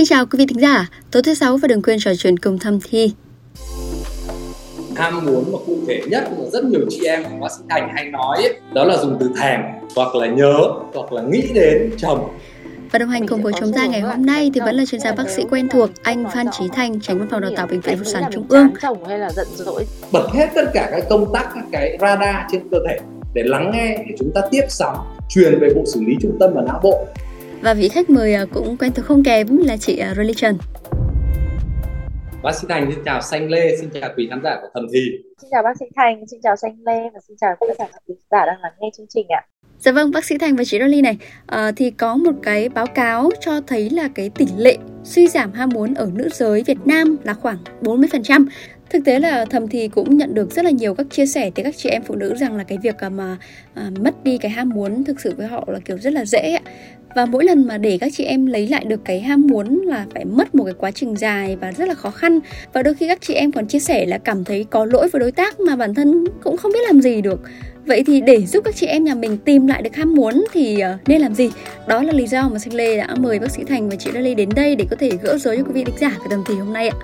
Xin chào quý vị thính giả, tối thứ sáu và đừng quên trò chuyện cùng thăm thi. Ham muốn mà cụ thể nhất mà rất nhiều chị em của bác sĩ Thành hay nói ấy, đó là dùng từ thèm hoặc là nhớ hoặc là nghĩ đến chồng và đồng hành cùng với chúng ta ngày hôm nay thì vẫn là chuyên gia bác sĩ quen thuộc anh Phan Trí Thành, tránh văn phòng đào tạo bệnh viện phụ sản Trung ương. chồng hay là giận dỗi. Bật hết tất cả các công tắc các cái radar trên cơ thể để lắng nghe để chúng ta tiếp sóng truyền về bộ xử lý trung tâm và não bộ. Và vị khách mời à, cũng quen thuộc không kém là chị à, Religion. Bác sĩ Thành xin chào Xanh Lê, xin chào quý khán giả của Thầm Thì. Xin chào bác sĩ Thành, xin chào Xanh Lê và xin chào tất cả các quý giả đang lắng nghe chương trình ạ. Dạ vâng, bác sĩ Thành và chị Dolly này, à, thì có một cái báo cáo cho thấy là cái tỷ lệ suy giảm ham muốn ở nữ giới Việt Nam là khoảng 40%. Thực tế là thầm thì cũng nhận được rất là nhiều các chia sẻ từ các chị em phụ nữ rằng là cái việc à, mà à, mất đi cái ham muốn thực sự với họ là kiểu rất là dễ ạ. Và mỗi lần mà để các chị em lấy lại được cái ham muốn là phải mất một cái quá trình dài và rất là khó khăn Và đôi khi các chị em còn chia sẻ là cảm thấy có lỗi với đối tác mà bản thân cũng không biết làm gì được Vậy thì để giúp các chị em nhà mình tìm lại được ham muốn thì à, nên làm gì? Đó là lý do mà Sinh Lê đã mời bác sĩ Thành và chị Lê đến đây để có thể gỡ rối cho quý vị độc giả của tầm thì hôm nay ạ.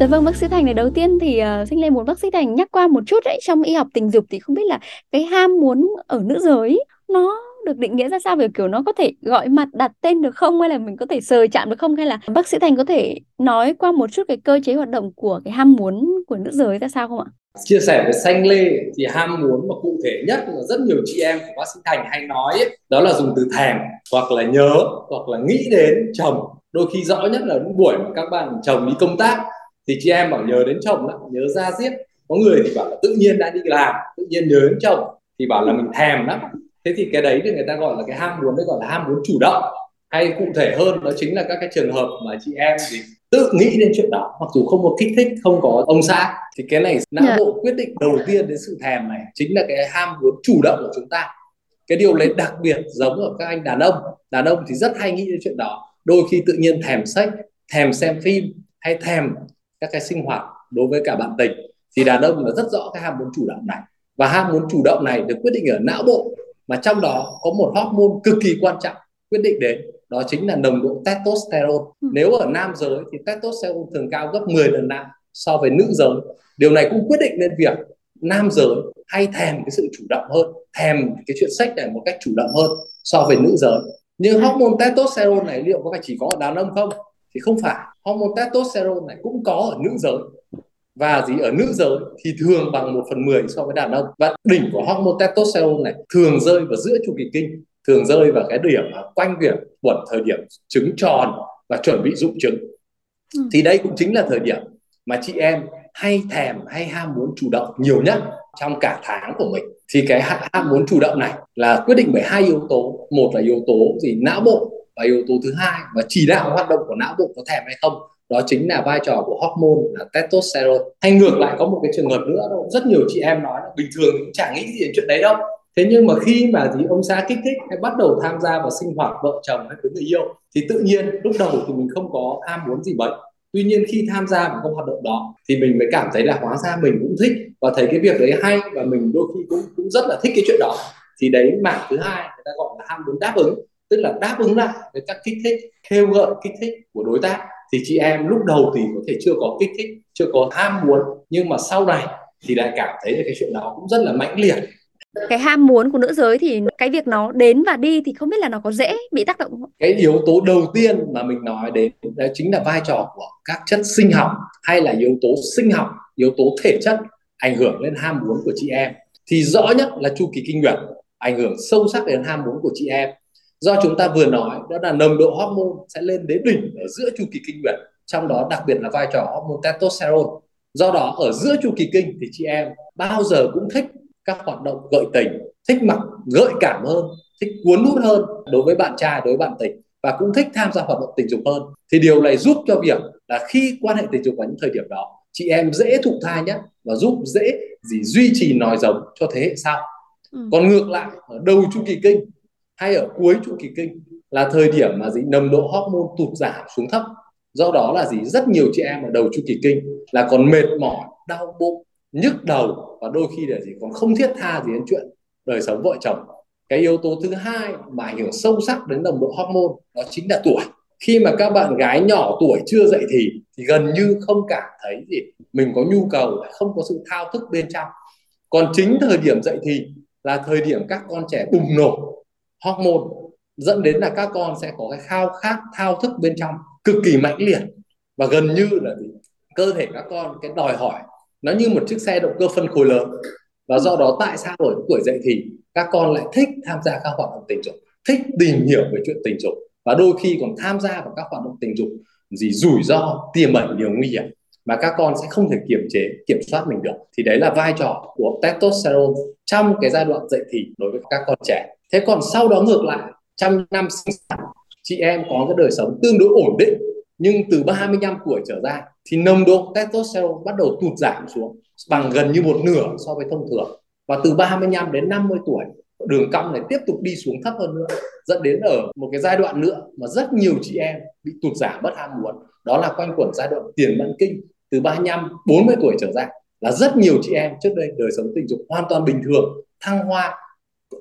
Dạ vâng bác sĩ Thành này đầu tiên thì ờ, uh, Sinh Lê muốn bác sĩ Thành nhắc qua một chút đấy. Trong y học tình dục thì không biết là cái ham muốn ở nữ giới nó được định nghĩa ra sao? Về kiểu nó có thể gọi mặt đặt tên được không? Hay là mình có thể sờ chạm được không? Hay là bác sĩ Thành có thể nói qua một chút cái cơ chế hoạt động của cái ham muốn của nữ giới ra sao không ạ? Chia sẻ với Xanh Lê thì ham muốn mà cụ thể nhất là rất nhiều chị em của bác sĩ Thành hay nói ấy, đó là dùng từ thèm hoặc là nhớ hoặc là nghĩ đến chồng. Đôi khi rõ nhất là những buổi mà các bạn chồng đi công tác thì chị em bảo nhớ đến chồng lắm nhớ ra giết có người thì bảo là tự nhiên đã đi làm tự nhiên nhớ đến chồng. Thì bảo là mình thèm lắm. Thế thì cái đấy thì người ta gọi là cái ham muốn đấy gọi là ham muốn chủ động. Hay cụ thể hơn đó chính là các cái trường hợp mà chị em thì tự nghĩ đến chuyện đó mặc dù không có kích thích không có ông xã. Thì cái này não yeah. Dạ. bộ quyết định đầu tiên đến sự thèm này chính là cái ham muốn chủ động của chúng ta. Cái điều đấy đặc biệt giống ở các anh đàn ông. Đàn ông thì rất hay nghĩ đến chuyện đó. Đôi khi tự nhiên thèm sách thèm xem phim hay thèm các cái sinh hoạt đối với cả bạn tình thì đàn ông là rất rõ cái ham muốn chủ động này. Và ham muốn chủ động này được quyết định ở não bộ mà trong đó có một hormone cực kỳ quan trọng quyết định đến đó chính là nồng độ testosterone. Ừ. nếu ở nam giới thì testosterone thường cao gấp 10 lần nam so với nữ giới. Điều này cũng quyết định nên việc nam giới hay thèm cái sự chủ động hơn thèm cái chuyện sách này một cách chủ động hơn so với nữ giới. Nhưng ừ. hormone testosterone này liệu có phải chỉ có ở đàn ông không? Thì không phải hormone testosterone này cũng có ở nữ giới. Và gì? Ở nữ giới thì thường bằng 1 phần 10 so với đàn ông. Và đỉnh của hormone testosterone này thường rơi vào giữa chu kỳ kinh thường rơi vào cái điểm quanh việc quẩn thời điểm trứng tròn và chuẩn bị dụng trứng. Ừ. thì đây cũng chính là thời điểm mà chị em hay thèm hay ham muốn chủ động nhiều nhất trong cả tháng của mình. Thì cái ham muốn chủ động này là quyết định bởi hai yếu tố. Một là yếu tố gì? Não bộ và yếu tố thứ hai và chỉ đạo hoạt động của não bộ có thèm hay không, đó chính là vai trò của hormone là testosterone. Hay ngược lại, có một cái trường hợp nữa đâu rất nhiều chị em nói là bình thường cũng chẳng nghĩ gì đến chuyện đấy đâu. Thế nhưng mà khi mà gì ông xã kích thích hay bắt đầu tham gia vào sinh hoạt vợ chồng hay với người yêu, thì tự nhiên lúc đầu thì mình không có ham muốn gì vậy tuy nhiên khi tham gia vào các hoạt động đó, thì mình mới cảm thấy là hóa ra mình cũng thích và thấy cái việc đấy hay và mình đôi khi cũng cũng rất là thích cái chuyện đó. Thì đấy, mảng thứ hai người ta gọi là ham muốn đáp ứng tức là đáp ứng lại với các kích thích kêu gợi kích thích của đối tác thì chị em lúc đầu thì có thể chưa có kích thích chưa có ham muốn nhưng mà sau này thì lại cảm thấy là cái chuyện đó cũng rất là mãnh liệt cái ham muốn của nữ giới thì cái việc nó đến và đi thì không biết là nó có dễ bị tác động không? Cái yếu tố đầu tiên mà mình nói đến đó chính là vai trò của các chất sinh học hay là yếu tố sinh học, yếu tố thể chất ảnh hưởng lên ham muốn của chị em. Thì rõ nhất là chu kỳ kinh nguyệt ảnh hưởng sâu sắc đến ham muốn của chị em do chúng ta vừa nói đó là nồng độ hormone sẽ lên đến đỉnh ở giữa chu kỳ kinh nguyệt trong đó đặc biệt là vai trò hormone testosterone. Do đó ở giữa chu kỳ kinh thì chị em bao giờ cũng thích các hoạt động gợi tình thích mặc gợi cảm hơn thích cuốn hút hơn đối với bạn trai đối với bạn tình và cũng thích tham gia hoạt động tình dục hơn. Thì điều này giúp cho việc là khi quan hệ tình dục vào những thời điểm đó chị em dễ thụ thai nhất và giúp dễ gì duy trì nòi giống cho thế hệ sau. Ừ. còn ngược lại ở đầu chu kỳ kinh hay ở cuối chu kỳ kinh là thời điểm mà gì, nồng độ hormone tụt giảm xuống thấp. Do đó là gì, rất nhiều chị em ở đầu chu kỳ kinh là còn mệt mỏi, đau bụng, nhức đầu và đôi khi là gì, còn không thiết tha gì đến chuyện đời sống vợ chồng. Cái yếu tố thứ hai mà ảnh hưởng sâu sắc đến nồng độ hormone đó chính là tuổi. Khi mà các bạn gái nhỏ tuổi chưa dậy thì thì gần như không cảm thấy gì, mình có nhu cầu, không có sự thao thức bên trong. Còn chính thời điểm dậy thì là thời điểm các con trẻ bùng nổ hormone dẫn đến là các con sẽ có cái khao khát, thao thức bên trong cực kỳ mãnh liệt. Và gần như là cơ thể các con cái đòi hỏi nó như một chiếc xe động cơ phân khối lớn. Và do đó tại sao ở tuổi dậy thì các con lại thích tham gia các hoạt động tình dục, thích tìm hiểu về chuyện tình dục. Và đôi khi còn tham gia vào các hoạt động tình dục gì rủi ro, tiềm ẩn nhiều nguy hiểm mà các con sẽ không thể kiềm chế, kiểm soát mình được. Thì đấy là vai trò của testosterone trong cái giai đoạn dậy thì đối với các con trẻ thế còn sau đó ngược lại, trăm năm sinh sản, chị em có cái đời sống tương đối ổn định, nhưng từ 35 tuổi trở ra thì nồng độ testosterone bắt đầu tụt giảm xuống, bằng gần như một nửa so với thông thường. Và từ 35 đến 50 tuổi, đường cong này tiếp tục đi xuống thấp hơn nữa, dẫn đến ở một cái giai đoạn nữa mà rất nhiều chị em bị tụt giảm bất ham muốn. Đó là quanh quẩn giai đoạn tiền mãn kinh. Từ 35 40 tuổi trở ra là rất nhiều chị em trước đây đời sống tình dục hoàn toàn bình thường, thăng hoa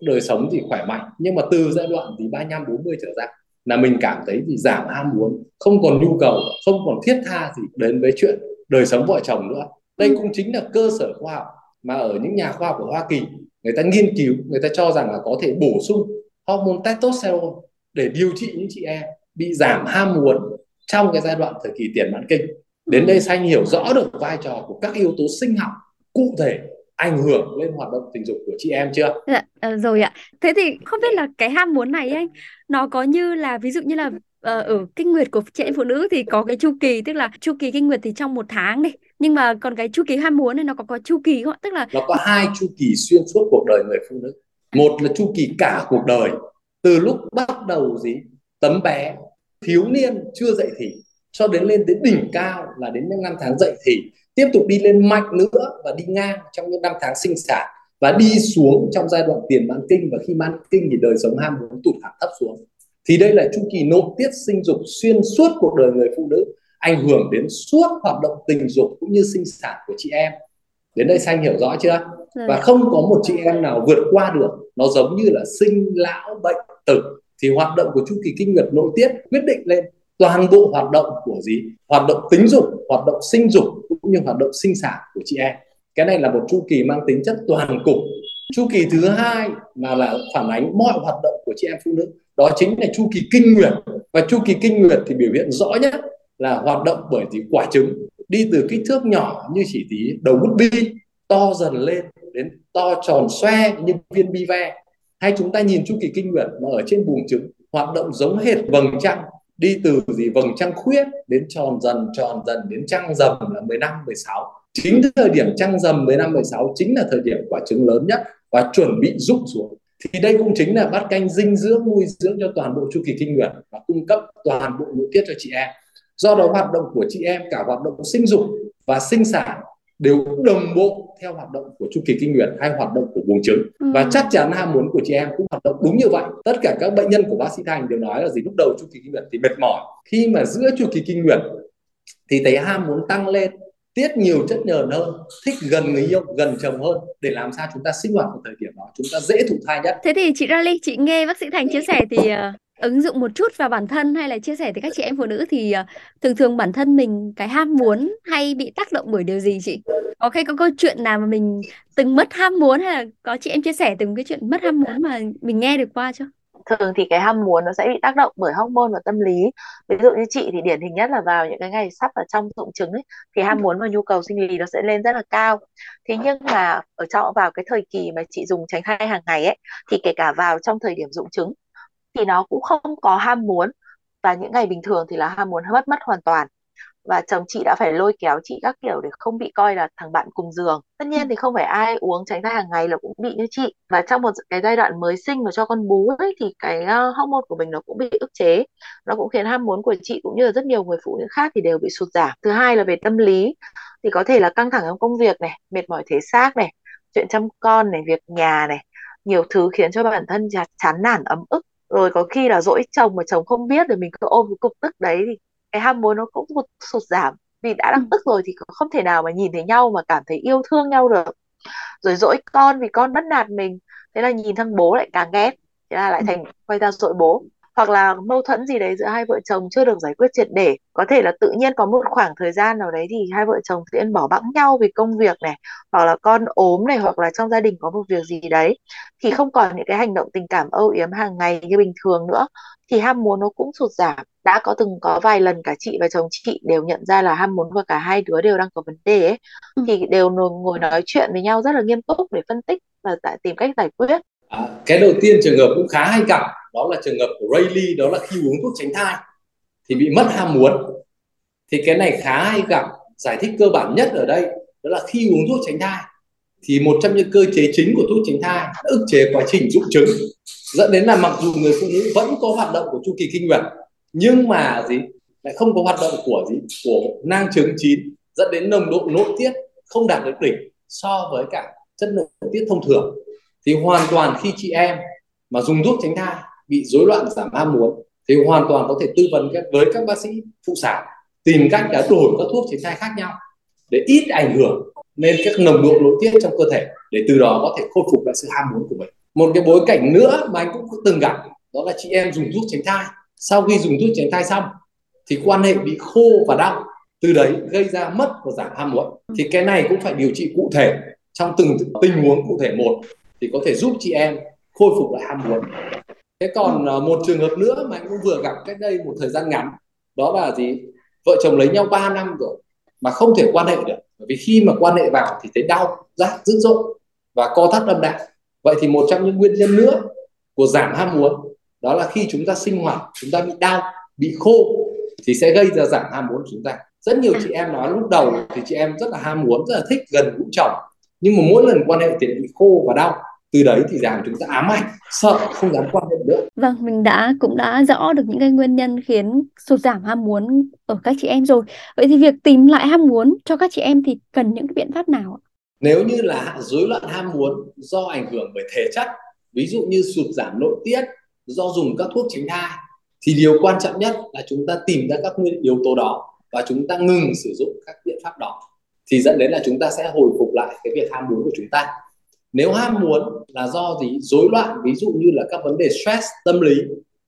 đời sống thì khỏe mạnh nhưng mà từ giai đoạn thì 35 40 trở ra là mình cảm thấy thì giảm ham muốn không còn nhu cầu không còn thiết tha gì đến với chuyện đời sống vợ chồng nữa. Đây cũng chính là cơ sở khoa học mà ở những nhà khoa học của Hoa Kỳ người ta nghiên cứu người ta cho rằng là có thể bổ sung hormone testosterone để điều trị những chị em bị giảm ham muốn trong cái giai đoạn thời kỳ tiền mãn kinh. Đến đây xanh hiểu rõ được vai trò của các yếu tố sinh học cụ thể ảnh hưởng lên hoạt động tình dục của chị em chưa? Dạ, ờ, rồi ạ. Thế thì không biết là cái ham muốn này anh nó có như là ví dụ như là ờ, ở kinh nguyệt của chị em phụ nữ thì có cái chu kỳ tức là chu kỳ kinh nguyệt thì trong một tháng đi nhưng mà còn cái chu kỳ ham muốn này nó có có chu kỳ không ạ? Tức là nó có hai chu kỳ xuyên suốt cuộc đời người phụ nữ. Một là chu kỳ cả cuộc đời từ lúc bắt đầu gì tấm bé thiếu niên chưa dậy thì cho đến lên đến đỉnh cao là đến những năm tháng dậy thì tiếp tục đi lên mạnh nữa và đi ngang trong những năm tháng sinh sản và đi xuống trong giai đoạn tiền mãn kinh. Và khi mãn kinh thì đời sống ham muốn tụt hẳn thấp xuống. Thì đây là chu kỳ nội tiết sinh dục xuyên suốt cuộc đời người phụ nữ ảnh hưởng đến suốt hoạt động tình dục cũng như sinh sản của chị em. Đến đây xanh hiểu rõ chưa? Và dạ. không có một chị em nào vượt qua được. Nó giống như là sinh lão bệnh tử. Thì hoạt động của chu kỳ kinh nguyệt nội tiết quyết định lên toàn bộ hoạt động của gì? Hoạt động tính dục hoạt động sinh dục cũng như hoạt động sinh sản của chị em. Cái này là một chu kỳ mang tính chất toàn cục. Chu kỳ thứ hai mà là phản ánh mọi hoạt động của chị em phụ nữ, đó chính là chu kỳ kinh nguyệt. Và chu kỳ kinh nguyệt thì biểu hiện rõ nhất là hoạt động bởi tí quả trứng, đi từ kích thước nhỏ như chỉ tí đầu bút bi, to dần lên đến to tròn xoe như viên bi ve. Hay chúng ta nhìn chu kỳ kinh nguyệt mà ở trên buồng trứng, hoạt động giống hệt vầng trăng đi từ gì vầng trăng khuyết đến tròn dần tròn dần đến trăng rằm là 15 16 chính thời điểm trăng rằm 15 16 chính là thời điểm quả trứng lớn nhất và chuẩn bị rụng xuống. Thì đây cũng chính là bát canh dinh dưỡng, nuôi dưỡng cho toàn bộ chu kỳ kinh nguyệt và cung cấp toàn bộ nội tiết cho chị em. Do đó hoạt động của chị em, cả hoạt động sinh dục và sinh sản đều đồng bộ theo hoạt động của chu kỳ kinh nguyệt hay hoạt động của buồng trứng. Ừ. và chắc chắn ham muốn của chị em cũng hoạt động đúng như vậy. Tất cả các bệnh nhân của bác sĩ thành đều nói là gì? Lúc đầu chu kỳ kinh nguyệt thì mệt mỏi. Khi mà giữa chu kỳ kinh nguyệt thì thấy ham muốn tăng lên tiết nhiều chất nhờn hơn thích gần người yêu gần chồng hơn để làm sao chúng ta sinh hoạt vào thời điểm đó chúng ta dễ thụ thai nhất. Thế thì chị Rally chị nghe bác sĩ Thành chia sẻ thì uh, ứng dụng một chút vào bản thân hay là chia sẻ với các chị em phụ nữ thì uh, thường thường bản thân mình cái ham muốn hay bị tác động bởi điều gì chị có cái có câu chuyện nào mà mình từng mất ham muốn hay là có chị em chia sẻ từng cái chuyện mất ham muốn mà mình nghe được qua chưa? Thường thì cái ham muốn nó sẽ bị tác động bởi hormone và tâm lý. Ví dụ như chị thì điển hình nhất là vào những cái ngày sắp ở trong dụng trứng ấy, thì ham muốn và nhu cầu sinh lý nó sẽ lên rất là cao. Thế nhưng mà ở trong vào cái thời kỳ mà chị dùng tránh thai hàng ngày ấy thì kể cả vào trong thời điểm dụng trứng thì nó cũng không có ham muốn. Và những ngày bình thường thì là ham muốn mất mất hoàn toàn và chồng chị đã phải lôi kéo chị các kiểu để không bị coi là thằng bạn cùng giường. Tất nhiên thì không phải ai uống tránh thai hàng ngày là cũng bị như chị. Và trong một cái giai đoạn mới sinh và cho con bú ấy, thì cái uh, hormone của mình nó cũng bị ức chế. Nó cũng khiến ham muốn của chị cũng như là rất nhiều người phụ nữ khác thì đều bị sụt giảm. Thứ hai là về tâm lý thì có thể là căng thẳng trong công việc này mệt mỏi thể xác này chuyện chăm con này việc nhà này nhiều thứ khiến cho bản thân chán nản ấm ức. Rồi có khi là dỗi chồng mà chồng không biết rồi mình cứ ôm cái cục tức đấy thì cái ham muốn nó cũng một sụt giảm. Vì đã đang ừ. tức rồi thì không thể nào mà nhìn thấy nhau mà cảm thấy yêu thương nhau được. Rồi dỗi con vì con bắt nạt mình. Thế là nhìn thằng bố lại càng ghét. Thế là lại thành quay ra dội bố hoặc là mâu thuẫn gì đấy giữa hai vợ chồng chưa được giải quyết triệt để. Có thể là tự nhiên có một khoảng thời gian nào đấy thì hai vợ chồng tự nhiên bỏ bẵng nhau vì công việc này hoặc là con ốm này hoặc là trong gia đình có một việc gì đấy. Thì không còn những cái hành động tình cảm âu yếm hàng ngày như bình thường nữa. Thì ham muốn nó cũng sụt giảm. Đã có từng có vài lần cả chị và chồng chị đều nhận ra là ham muốn của cả hai đứa đều đang có vấn đề ấy. Ừ. thì đều ngồi nói chuyện với nhau rất là nghiêm túc để phân tích và tìm cách giải quyết à, cái đầu tiên trường hợp cũng khá hay gặp đó là trường hợp của Rayleigh đó là khi uống thuốc tránh thai thì bị mất ham muốn. Thì cái này khá hay gặp giải thích cơ bản nhất ở đây đó là khi uống thuốc tránh thai thì một trong những cơ chế chính của thuốc tránh thai ức chế quá trình dụng trứng dẫn đến là mặc dù người phụ nữ vẫn có hoạt động của chu kỳ kinh nguyệt nhưng mà gì lại không có hoạt động của gì của nang trứng chín dẫn đến nồng độ nội tiết không đạt được đỉnh so với cả chất nội tiết thông thường thì hoàn toàn khi chị em mà dùng thuốc tránh thai bị rối loạn giảm ham muốn, thì hoàn toàn có thể tư vấn với các bác sĩ phụ sản, tìm cách đã đổi các thuốc tránh thai khác nhau để ít ảnh hưởng lên các nồng độ nội tiết trong cơ thể, để từ đó có thể khôi phục lại sự ham muốn của mình. Một cái bối cảnh nữa mà anh cũng từng gặp, đó là chị em dùng thuốc tránh thai. Sau khi dùng thuốc tránh thai xong, thì quan hệ bị khô và đau, từ đấy gây ra mất và giảm ham muốn. Thì cái này cũng phải điều trị cụ thể trong từng tình huống cụ thể một thì có thể giúp chị em khôi phục lại ham muốn. Thế còn uh, một trường hợp nữa mà anh cũng vừa gặp cách đây một thời gian ngắn đó là gì? Vợ chồng lấy nhau 3 năm rồi mà không thể quan hệ được. Bởi vì khi mà quan hệ vào thì thấy đau rát dữ dội và co thắt âm đạo vậy thì một trong những nguyên nhân nữa của giảm ham muốn đó là khi chúng ta sinh hoạt chúng ta bị đau bị khô thì sẽ gây ra giảm ham muốn của chúng ta. Rất nhiều chị em nói lúc đầu thì chị em rất là ham muốn rất là thích gần gũi chồng. Nhưng mà mỗi lần quan hệ thì bị khô và đau từ đấy thì làm chúng ta ám ảnh sợ không dám quan hệ nữa. Vâng mình đã cũng đã rõ được những cái nguyên nhân khiến sụt giảm ham muốn ở các chị em rồi. Vậy thì việc tìm lại ham muốn cho các chị em thì cần những cái biện pháp nào nếu như là rối loạn ham muốn do ảnh hưởng bởi thể chất ví dụ như sụt giảm nội tiết do dùng các thuốc tránh thai thì điều quan trọng nhất là chúng ta tìm ra các nguyên yếu tố đó và chúng ta ngừng sử dụng các biện pháp đó. Thì dẫn đến là chúng ta sẽ hồi phục lại cái việc ham muốn của chúng ta nếu ham muốn là do gì? Rối loạn, ví dụ như là các vấn đề stress tâm lý,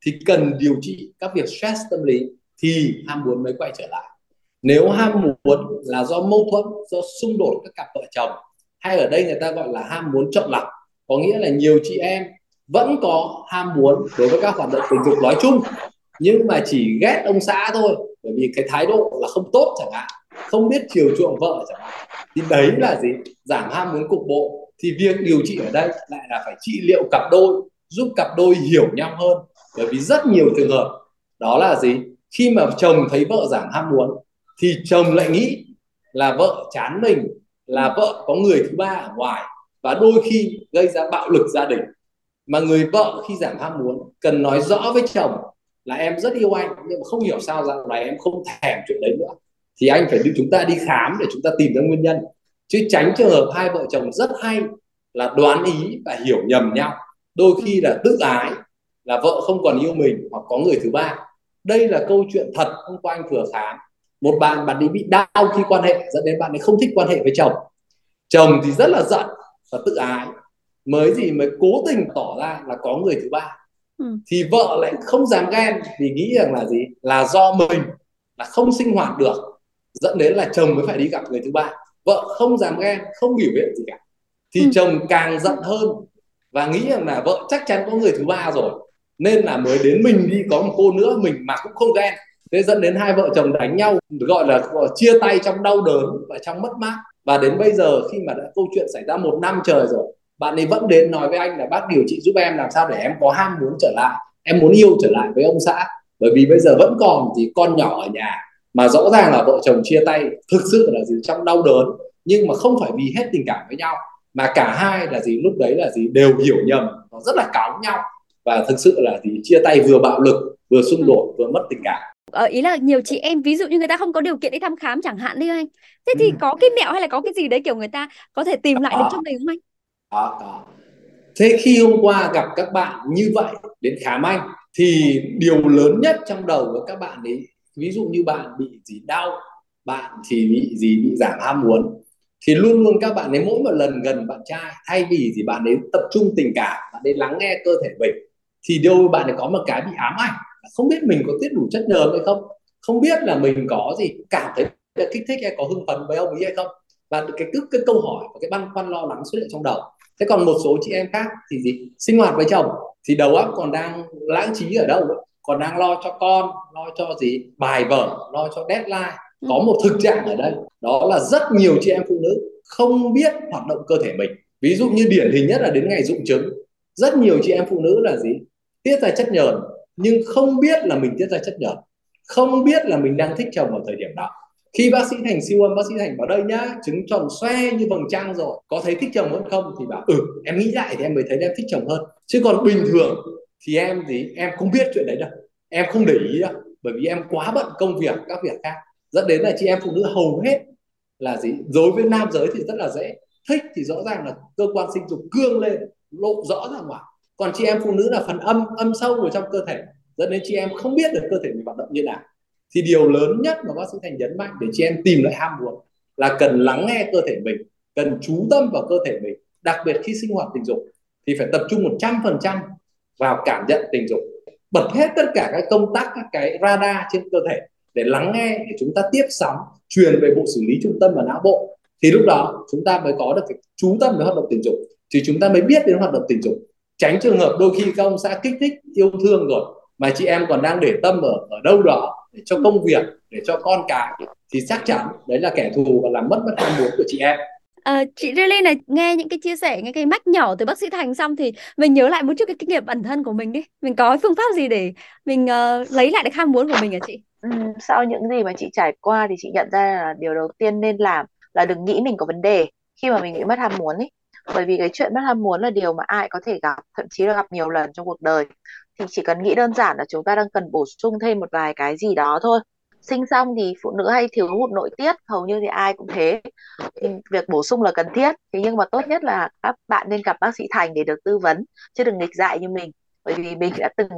thì cần điều trị các việc stress tâm lý thì ham muốn mới quay trở lại. Nếu ham muốn là do mâu thuẫn, do xung đột các cặp vợ chồng, hay ở đây người ta gọi là ham muốn chọn lọc có nghĩa là nhiều chị em vẫn có ham muốn đối với các hoạt động tình dục nói chung, nhưng mà chỉ ghét ông xã thôi, bởi vì cái thái độ là không tốt chẳng hạn, không biết chiều chuộng vợ chẳng hạn, thì đấy là gì? Giảm ham muốn cục bộ thì việc điều trị ở đây lại là phải trị liệu cặp đôi, giúp cặp đôi hiểu nhau hơn. Bởi vì rất nhiều trường hợp, đó là gì? Khi mà chồng thấy vợ giảm ham muốn, thì chồng lại nghĩ là vợ chán mình, là vợ có người thứ ba ở ngoài. Và đôi khi gây ra bạo lực gia đình. Mà người vợ khi giảm ham muốn, cần nói rõ với chồng là em rất yêu anh, nhưng mà không hiểu sao rằng là em không thèm chuyện đấy nữa. Thì anh phải đưa chúng ta đi khám để chúng ta tìm ra nguyên nhân chứ tránh trường hợp hai vợ chồng rất hay là đoán ý và hiểu nhầm nhau. Đôi khi là tự ái là vợ không còn yêu mình hoặc có người thứ ba. Đây là câu chuyện thật hôm qua anh vừa khám một bạn bạn ấy bị đau khi quan hệ dẫn đến bạn ấy không thích quan hệ với chồng. Chồng thì rất là giận và tự ái. Mới gì mới cố tình tỏ ra là có người thứ ba. Ừ. thì vợ lại không dám ghen vì nghĩ rằng là gì? Là do mình là không sinh hoạt được. Dẫn đến là chồng mới phải đi gặp người thứ ba vợ không dám ghen không biểu hiện gì cả. Thì ừ. chồng càng giận hơn và nghĩ rằng là vợ chắc chắn có người thứ ba rồi. Nên là mới đến mình đi có một cô nữa mình mà cũng không ghen. Thế dẫn đến hai vợ chồng đánh nhau gọi là chia tay trong đau đớn và trong mất mát. Và đến bây giờ khi mà đã câu chuyện xảy ra một năm trời rồi bạn ấy vẫn đến nói với anh là bác điều trị giúp em làm sao để em có ham muốn trở lại em muốn yêu trở lại với ông xã. Bởi vì bây giờ vẫn còn thì con nhỏ ở nhà mà rõ ràng là vợ chồng chia tay thực sự là gì? Trong đau đớn nhưng mà không phải vì hết tình cảm với nhau mà cả hai là gì? Lúc đấy là gì? Đều hiểu nhầm nó rất là cáu nhau. Và thực sự là gì? Chia tay vừa bạo lực vừa xung đột vừa mất tình cảm. Ờ, ý là nhiều chị em ví dụ như người ta không có điều kiện đi thăm khám chẳng hạn đi anh. Thế thì ừ. có cái mẹo hay là có cái gì đấy kiểu người ta có thể tìm lại được trong mình không anh? Đó, đó. thế khi hôm qua gặp các bạn như vậy đến khám anh thì điều lớn nhất trong đầu của các bạn ấy ví dụ như bạn bị gì đau, bạn thì bị gì bị giảm ham muốn, thì luôn luôn các bạn ấy, mỗi một lần gần bạn trai, thay vì thì bạn ấy tập trung tình cảm, bạn ấy lắng nghe cơ thể mình, thì đâu bạn ấy có một cái bị ám ảnh. Không biết mình có tiết đủ chất nhờn hay không? Không biết là mình có gì cảm thấy là kích thích hay có hưng phấn với ông ấy hay không? Và cái cứ, cái câu hỏi và cái băn khoăn lo lắng xuất hiện trong đầu. Thế còn một số chị em khác thì gì? Sinh hoạt với chồng, thì đầu óc còn đang lãng trí ở đâu ấy? Còn đang lo cho con lo cho gì? Bài vở lo cho deadline. Có ừ. một thực trạng ở đây đó là rất nhiều chị em phụ nữ không biết hoạt động cơ thể mình. Ví dụ như điển hình nhất là đến ngày dụng trứng. Rất nhiều chị em phụ nữ là gì? Tiết ra chất nhờn nhưng không biết là mình tiết ra chất nhờn. Không biết là mình đang thích chồng ở thời điểm đó khi bác sĩ thành siêu âm bác sĩ thành bảo đây nhá trứng tròn xoe như vầng trăng rồi. Có thấy thích chồng hơn không? Thì bảo ừ em nghĩ lại thì em mới thấy em thích chồng hơn. Chứ còn bình thường thì em thì em không biết chuyện đấy đâu. Em không để ý đâu, bởi vì em quá bận công việc, các việc khác. Dẫn đến là chị em phụ nữ hầu hết là gì? Đối với nam giới thì rất là dễ. Thích thì rõ ràng là cơ quan sinh dục cương lên, lộ rõ ra ngoài. Còn chị em phụ nữ là phần âm âm sâu ở trong cơ thể. Dẫn đến chị em không biết được cơ thể mình hoạt động như nào. Thì điều lớn nhất mà bác sĩ thành nhấn mạnh để chị em tìm lại ham muốn là cần lắng nghe cơ thể mình, cần chú tâm vào cơ thể mình. Đặc biệt khi sinh hoạt tình dục thì phải tập trung 100% vào cảm nhận tình dục. Bật hết tất cả các công tác, các cái radar trên cơ thể để lắng nghe, để chúng ta tiếp sóng, truyền về bộ xử lý trung tâm và não bộ. Thì lúc đó chúng ta mới có được cái, chú tâm với hoạt động tình dục. Thì chúng ta mới biết đến hoạt động tình dục. Tránh trường hợp đôi khi các ông xã kích thích, yêu thương rồi, mà chị em còn đang để tâm ở ở đâu đó để cho công việc, để cho con cái, thì chắc chắn đấy là kẻ thù và làm mất mất ham muốn của chị em. À, chị Lily này nghe những cái chia sẻ những cái mách nhỏ từ bác sĩ Thành xong thì mình nhớ lại một chút cái kinh nghiệm bản thân của mình đi. Mình có phương pháp gì để mình uh, lấy lại được ham muốn của mình hả chị? Ừ, sau những gì mà chị trải qua thì chị nhận ra là điều đầu tiên nên làm là đừng nghĩ mình có vấn đề khi mà mình bị mất ham muốn ấy bởi vì cái chuyện mất ham muốn là điều mà ai có thể gặp thậm chí là gặp nhiều lần trong cuộc đời. Thì chỉ cần nghĩ đơn giản là chúng ta đang cần bổ sung thêm một vài cái gì đó thôi sinh xong thì phụ nữ hay thiếu hụt nội tiết, hầu như thì ai cũng thế. Thì việc bổ sung là cần thiết, thế nhưng mà tốt nhất là các bạn nên gặp bác sĩ thành để được tư vấn, chứ đừng nghịch dại như mình bởi vì mình đã từng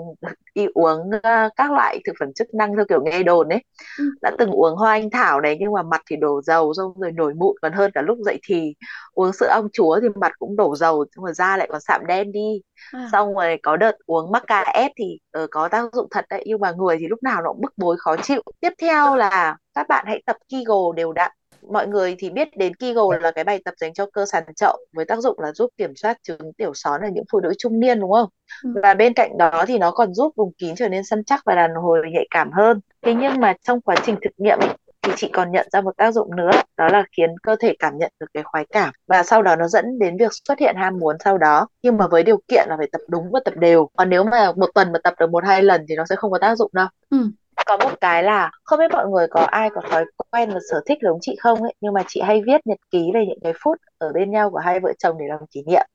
đi uống uh, các loại thực phẩm chức năng theo kiểu nghe đồn ấy ừ. đã từng uống hoa anh thảo này nhưng mà mặt thì đổ dầu xong rồi nổi mụn còn hơn cả lúc dậy thì uống sữa ong chúa thì mặt cũng đổ dầu nhưng mà da lại còn sạm đen đi à. xong rồi có đợt uống mắc ép thì uh, có tác dụng thật đấy nhưng mà người thì lúc nào nó cũng bức bối khó chịu tiếp theo là các bạn hãy tập Kegel đều đặn mọi người thì biết đến Kegel là cái bài tập dành cho cơ sàn chậu với tác dụng là giúp kiểm soát chứng tiểu xón ở những phụ nữ trung niên đúng không? Ừ. Và bên cạnh đó thì nó còn giúp vùng kín trở nên săn chắc và đàn hồi nhạy cảm hơn. Thế nhưng mà trong quá trình thực nghiệm ấy, thì chị còn nhận ra một tác dụng nữa đó là khiến cơ thể cảm nhận được cái khoái cảm và sau đó nó dẫn đến việc xuất hiện ham muốn sau đó nhưng mà với điều kiện là phải tập đúng và tập đều còn nếu mà một tuần mà tập được một hai lần thì nó sẽ không có tác dụng đâu ừ có một cái là không biết mọi người có ai có thói quen và sở thích giống chị không ấy, nhưng mà chị hay viết nhật ký về những cái phút ở bên nhau của hai vợ chồng để làm kỷ niệm.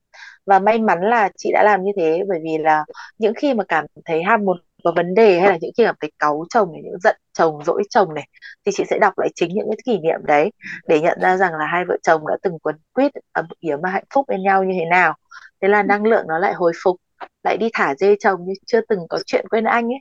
Và may mắn là chị đã làm như thế, bởi vì là những khi mà cảm thấy ham muốn, có vấn đề hay là những khi cảm thấy cáu chồng này, những giận chồng, dỗi chồng này, thì chị sẽ đọc lại chính những cái kỷ niệm đấy để nhận ra rằng là hai vợ chồng đã từng quấn quýt ấm yếm và hạnh phúc bên nhau như thế nào. Thế là năng lượng nó lại hồi phục, lại đi thả dê chồng như chưa từng có chuyện quên anh ấy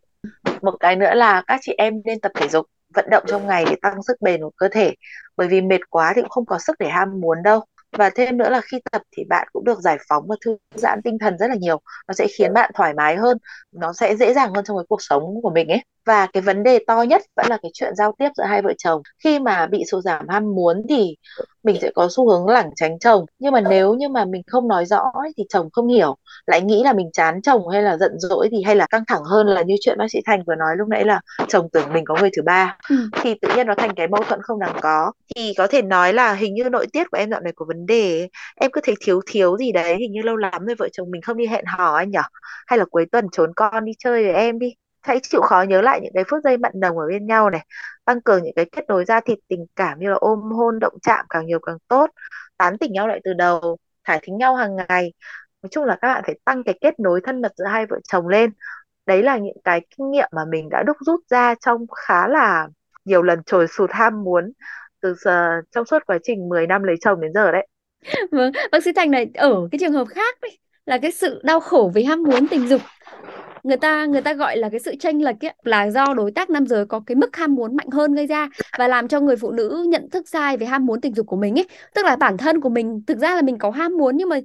một cái nữa là các chị em nên tập thể dục, vận động trong ngày để tăng sức bền của cơ thể. Bởi vì mệt quá thì cũng không có sức để ham muốn đâu. Và thêm nữa là khi tập thì bạn cũng được giải phóng và thư giãn tinh thần rất là nhiều. Nó sẽ khiến bạn thoải mái hơn. Nó sẽ dễ dàng hơn trong cái cuộc sống của mình ấy và cái vấn đề to nhất vẫn là cái chuyện giao tiếp giữa hai vợ chồng. Khi mà bị sụt giảm ham muốn thì mình sẽ có xu hướng lảng tránh chồng. Nhưng mà nếu như mà mình không nói rõ ấy, thì chồng không hiểu. Lại nghĩ là mình chán chồng hay là giận dỗi thì hay là căng thẳng hơn là như chuyện bác sĩ thành vừa nói lúc nãy là chồng tưởng mình có người thứ ba. Ừ. thì tự nhiên nó thành cái mâu thuẫn không đáng có. Thì có thể nói là hình như nội tiết của em dạo này có vấn đề em cứ thấy thiếu thiếu gì đấy hình như lâu lắm rồi vợ chồng mình không đi hẹn hò anh nhở? Hay là cuối tuần trốn con đi chơi với em đi hãy chịu khó nhớ lại những cái phút giây mặn nồng ở bên nhau này. Tăng cường những cái kết nối da thịt tình cảm như là ôm hôn động chạm càng nhiều càng tốt. Tán tỉnh nhau lại từ đầu thải thính nhau hàng ngày. Nói chung là các bạn phải tăng cái kết nối thân mật giữa hai vợ chồng lên. Đấy là những cái kinh nghiệm mà mình đã đúc rút ra trong khá là nhiều lần trồi sụt ham muốn từ giờ trong suốt quá trình 10 năm lấy chồng đến giờ đấy. Vâng bác sĩ Thành này ở cái trường hợp khác ấy, là cái sự đau khổ vì ham muốn tình dục người ta người ta gọi là cái sự tranh lệch ấy, là do đối tác nam giới có cái mức ham muốn mạnh hơn gây ra và làm cho người phụ nữ nhận thức sai về ham muốn tình dục của mình ấy tức là bản thân của mình thực ra là mình có ham muốn nhưng mà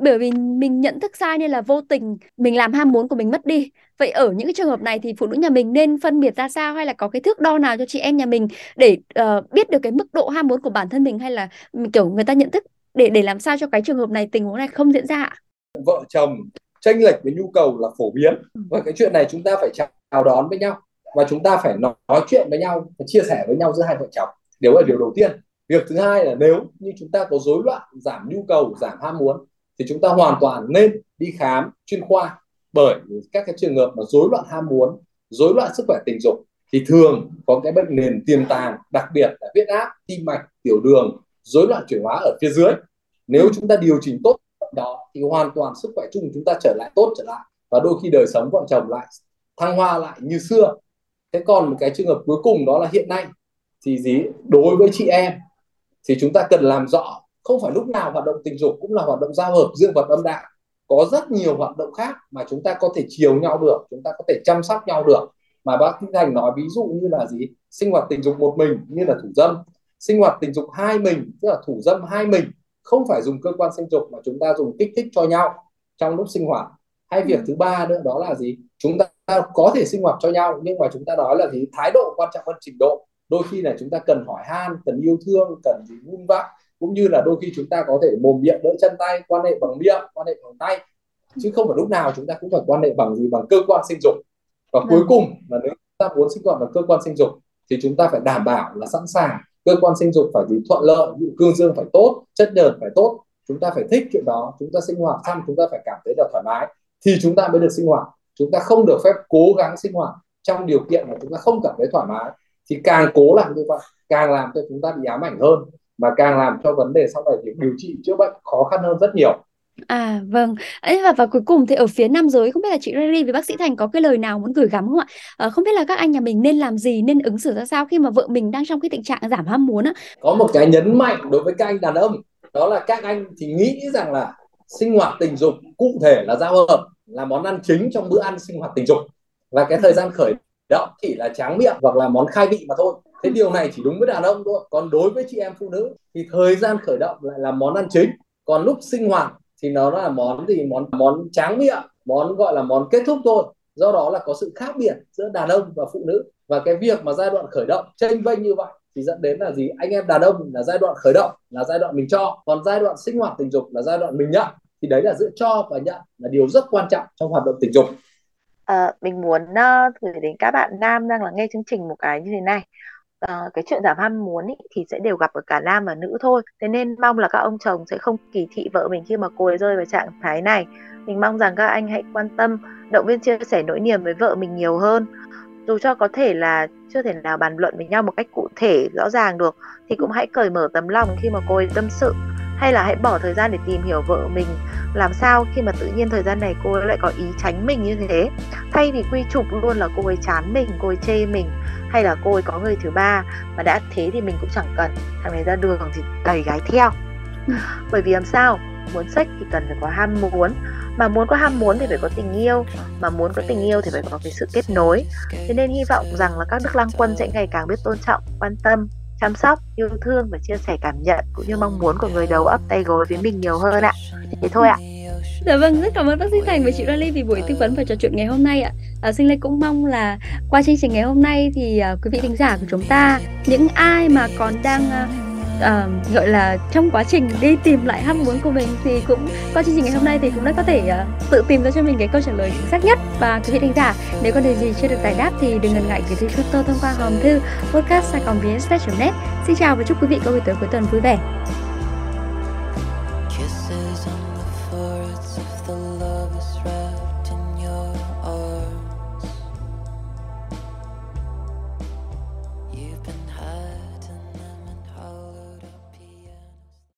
bởi vì mình nhận thức sai nên là vô tình mình làm ham muốn của mình mất đi vậy ở những cái trường hợp này thì phụ nữ nhà mình nên phân biệt ra sao hay là có cái thước đo nào cho chị em nhà mình để uh, biết được cái mức độ ham muốn của bản thân mình hay là kiểu người ta nhận thức để để làm sao cho cái trường hợp này tình huống này không diễn ra ạ? Vợ chồng tranh lệch với nhu cầu là phổ biến. Ừ. và cái chuyện này chúng ta phải chào đón với nhau và chúng ta phải nói, nói chuyện với nhau và chia sẻ với nhau giữa hai vợ chồng. Điều là điều đầu tiên. Việc thứ hai là nếu như chúng ta có rối loạn giảm nhu cầu giảm ham muốn thì chúng ta hoàn toàn nên đi khám chuyên khoa. Bởi các cái trường hợp mà rối loạn ham muốn rối loạn sức khỏe tình dục thì thường có cái bệnh nền tiềm tàng đặc biệt là huyết áp tim mạch tiểu đường rối loạn chuyển hóa ở phía dưới. Nếu ừ. chúng ta điều chỉnh tốt đó, thì hoàn toàn sức khỏe chung chúng ta trở lại tốt trở lại. Và đôi khi đời sống vợ chồng lại thăng hoa lại như xưa. Thế còn một cái trường hợp cuối cùng đó là hiện nay. Thì gì? Đối với chị em, thì chúng ta cần làm rõ. Không phải lúc nào hoạt động tình dục cũng là hoạt động giao hợp dương vật âm đạo. Có rất nhiều hoạt động khác mà chúng ta có thể chiều nhau được, chúng ta có thể chăm sóc nhau được. Mà bác Thị Thành nói ví dụ như là gì? Sinh hoạt tình dục một mình như là thủ dâm. Sinh hoạt tình dục hai mình, tức là thủ dâm hai mình không phải dùng cơ quan sinh dục mà chúng ta dùng kích thích cho nhau trong lúc sinh hoạt. Hay việc thứ ba nữa đó là gì? Chúng ta có thể sinh hoạt cho nhau nhưng mà chúng ta nói là gì? Thái độ quan trọng hơn trình độ. Đôi khi là chúng ta cần hỏi han cần yêu thương cần gì vun vác cũng như là đôi khi chúng ta có thể mồm miệng đỡ chân tay quan hệ bằng miệng quan hệ bằng tay. Chứ không phải lúc nào chúng ta cũng phải quan hệ bằng gì? Bằng cơ quan sinh dục. Và cuối vâng. cùng là nếu chúng ta muốn sinh hoạt bằng cơ quan sinh dục thì chúng ta phải đảm bảo là sẵn sàng cơ quan sinh dục phải gì? Thuận lợi ví dụ cương dương phải tốt, chất nhờn phải tốt. Chúng ta phải thích chuyện đó, chúng ta sinh hoạt thăm chúng ta phải cảm thấy là thoải mái, thì chúng ta mới được sinh hoạt. Chúng ta không được phép cố gắng sinh hoạt trong điều kiện mà chúng ta không cảm thấy thoải mái. Thì càng cố làm như vậy, càng làm cho chúng ta bị ám ảnh hơn, mà càng làm cho vấn đề sau này việc điều trị chữa bệnh khó khăn hơn rất nhiều. À vâng, ấy và và cuối cùng thì ở phía nam giới không biết là chị Rary với bác sĩ Thành có cái lời nào muốn gửi gắm không ạ? À, không biết là các anh nhà mình nên làm gì, nên ứng xử ra sao khi mà vợ mình đang trong cái tình trạng giảm ham muốn á? Có một cái nhấn mạnh đối với các anh đàn ông, đó là các anh thì nghĩ rằng là sinh hoạt tình dục cụ thể là giao hợp là món ăn chính trong bữa ăn sinh hoạt tình dục. Và cái thời gian khởi động chỉ là tráng miệng hoặc là món khai vị mà thôi. Thế điều này chỉ đúng với đàn ông thôi. Còn đối với chị em phụ nữ thì thời gian khởi động lại là món ăn chính. Còn lúc sinh hoạt thì nó là món gì? Món món tráng miệng món gọi là món kết thúc thôi. Do đó là có sự khác biệt giữa đàn ông và phụ nữ. Và cái việc mà giai đoạn khởi động tranh vênh như vậy thì dẫn đến là gì? Anh em đàn ông là giai đoạn khởi động là giai đoạn mình cho. Còn giai đoạn sinh hoạt tình dục là giai đoạn mình nhận. Thì đấy là giữa cho và nhận là điều rất quan trọng trong hoạt động tình dục. À, mình muốn uh, gửi đến các bạn nam đang là nghe chương trình một cái như thế này uh, cái chuyện giảm ham muốn ý, thì sẽ đều gặp ở cả nam và nữ thôi. Thế nên mong là các ông chồng sẽ không kỳ thị vợ mình khi mà cô ấy rơi vào trạng thái này. Mình mong rằng các anh hãy quan tâm động viên chia sẻ nỗi niềm với vợ mình nhiều hơn. Dù cho có thể là chưa thể nào bàn luận với nhau một cách cụ thể rõ ràng được thì cũng hãy cởi mở tấm lòng khi mà cô ấy tâm sự hay là hãy bỏ thời gian để tìm hiểu vợ mình? Làm sao khi mà tự nhiên thời gian này cô ấy lại có ý tránh mình như thế? Thay vì quy chụp luôn là cô ấy chán mình cô ấy chê mình hay là cô ấy có người thứ ba mà đã thế thì mình cũng chẳng cần thằng này ra đường thì đẩy gái theo. Ừ. bởi vì làm sao? Muốn sách thì cần phải có ham muốn. Mà muốn có ham muốn thì phải có tình yêu. Mà muốn có tình yêu thì phải có cái sự kết nối. Thế nên hy vọng rằng là các đức lang quân sẽ ngày càng biết tôn trọng quan tâm chăm sóc yêu thương và chia sẻ cảm nhận cũng như mong muốn của người đầu ấp tay gối với mình nhiều hơn ạ thế thôi ạ Dạ vâng, rất cảm ơn bác sĩ Thành và chị Rally vì buổi tư vấn và trò chuyện ngày hôm nay ạ. À, Sinh Lê cũng mong là qua chương trình ngày hôm nay thì uh, quý vị thính giả của chúng ta, những ai mà còn đang uh, uh, gọi là trong quá trình đi tìm lại ham muốn của mình thì cũng qua chương trình ngày hôm nay thì cũng đã có thể uh, tự tìm ra cho mình cái câu trả lời chính xác nhất và quý vị thính giả. Nếu có điều gì chưa được giải đáp thì đừng ngần ngại gửi thư cho tôi thông qua hòm thư podcast net. Xin chào và chúc quý vị có buổi tối cuối tuần vui vẻ.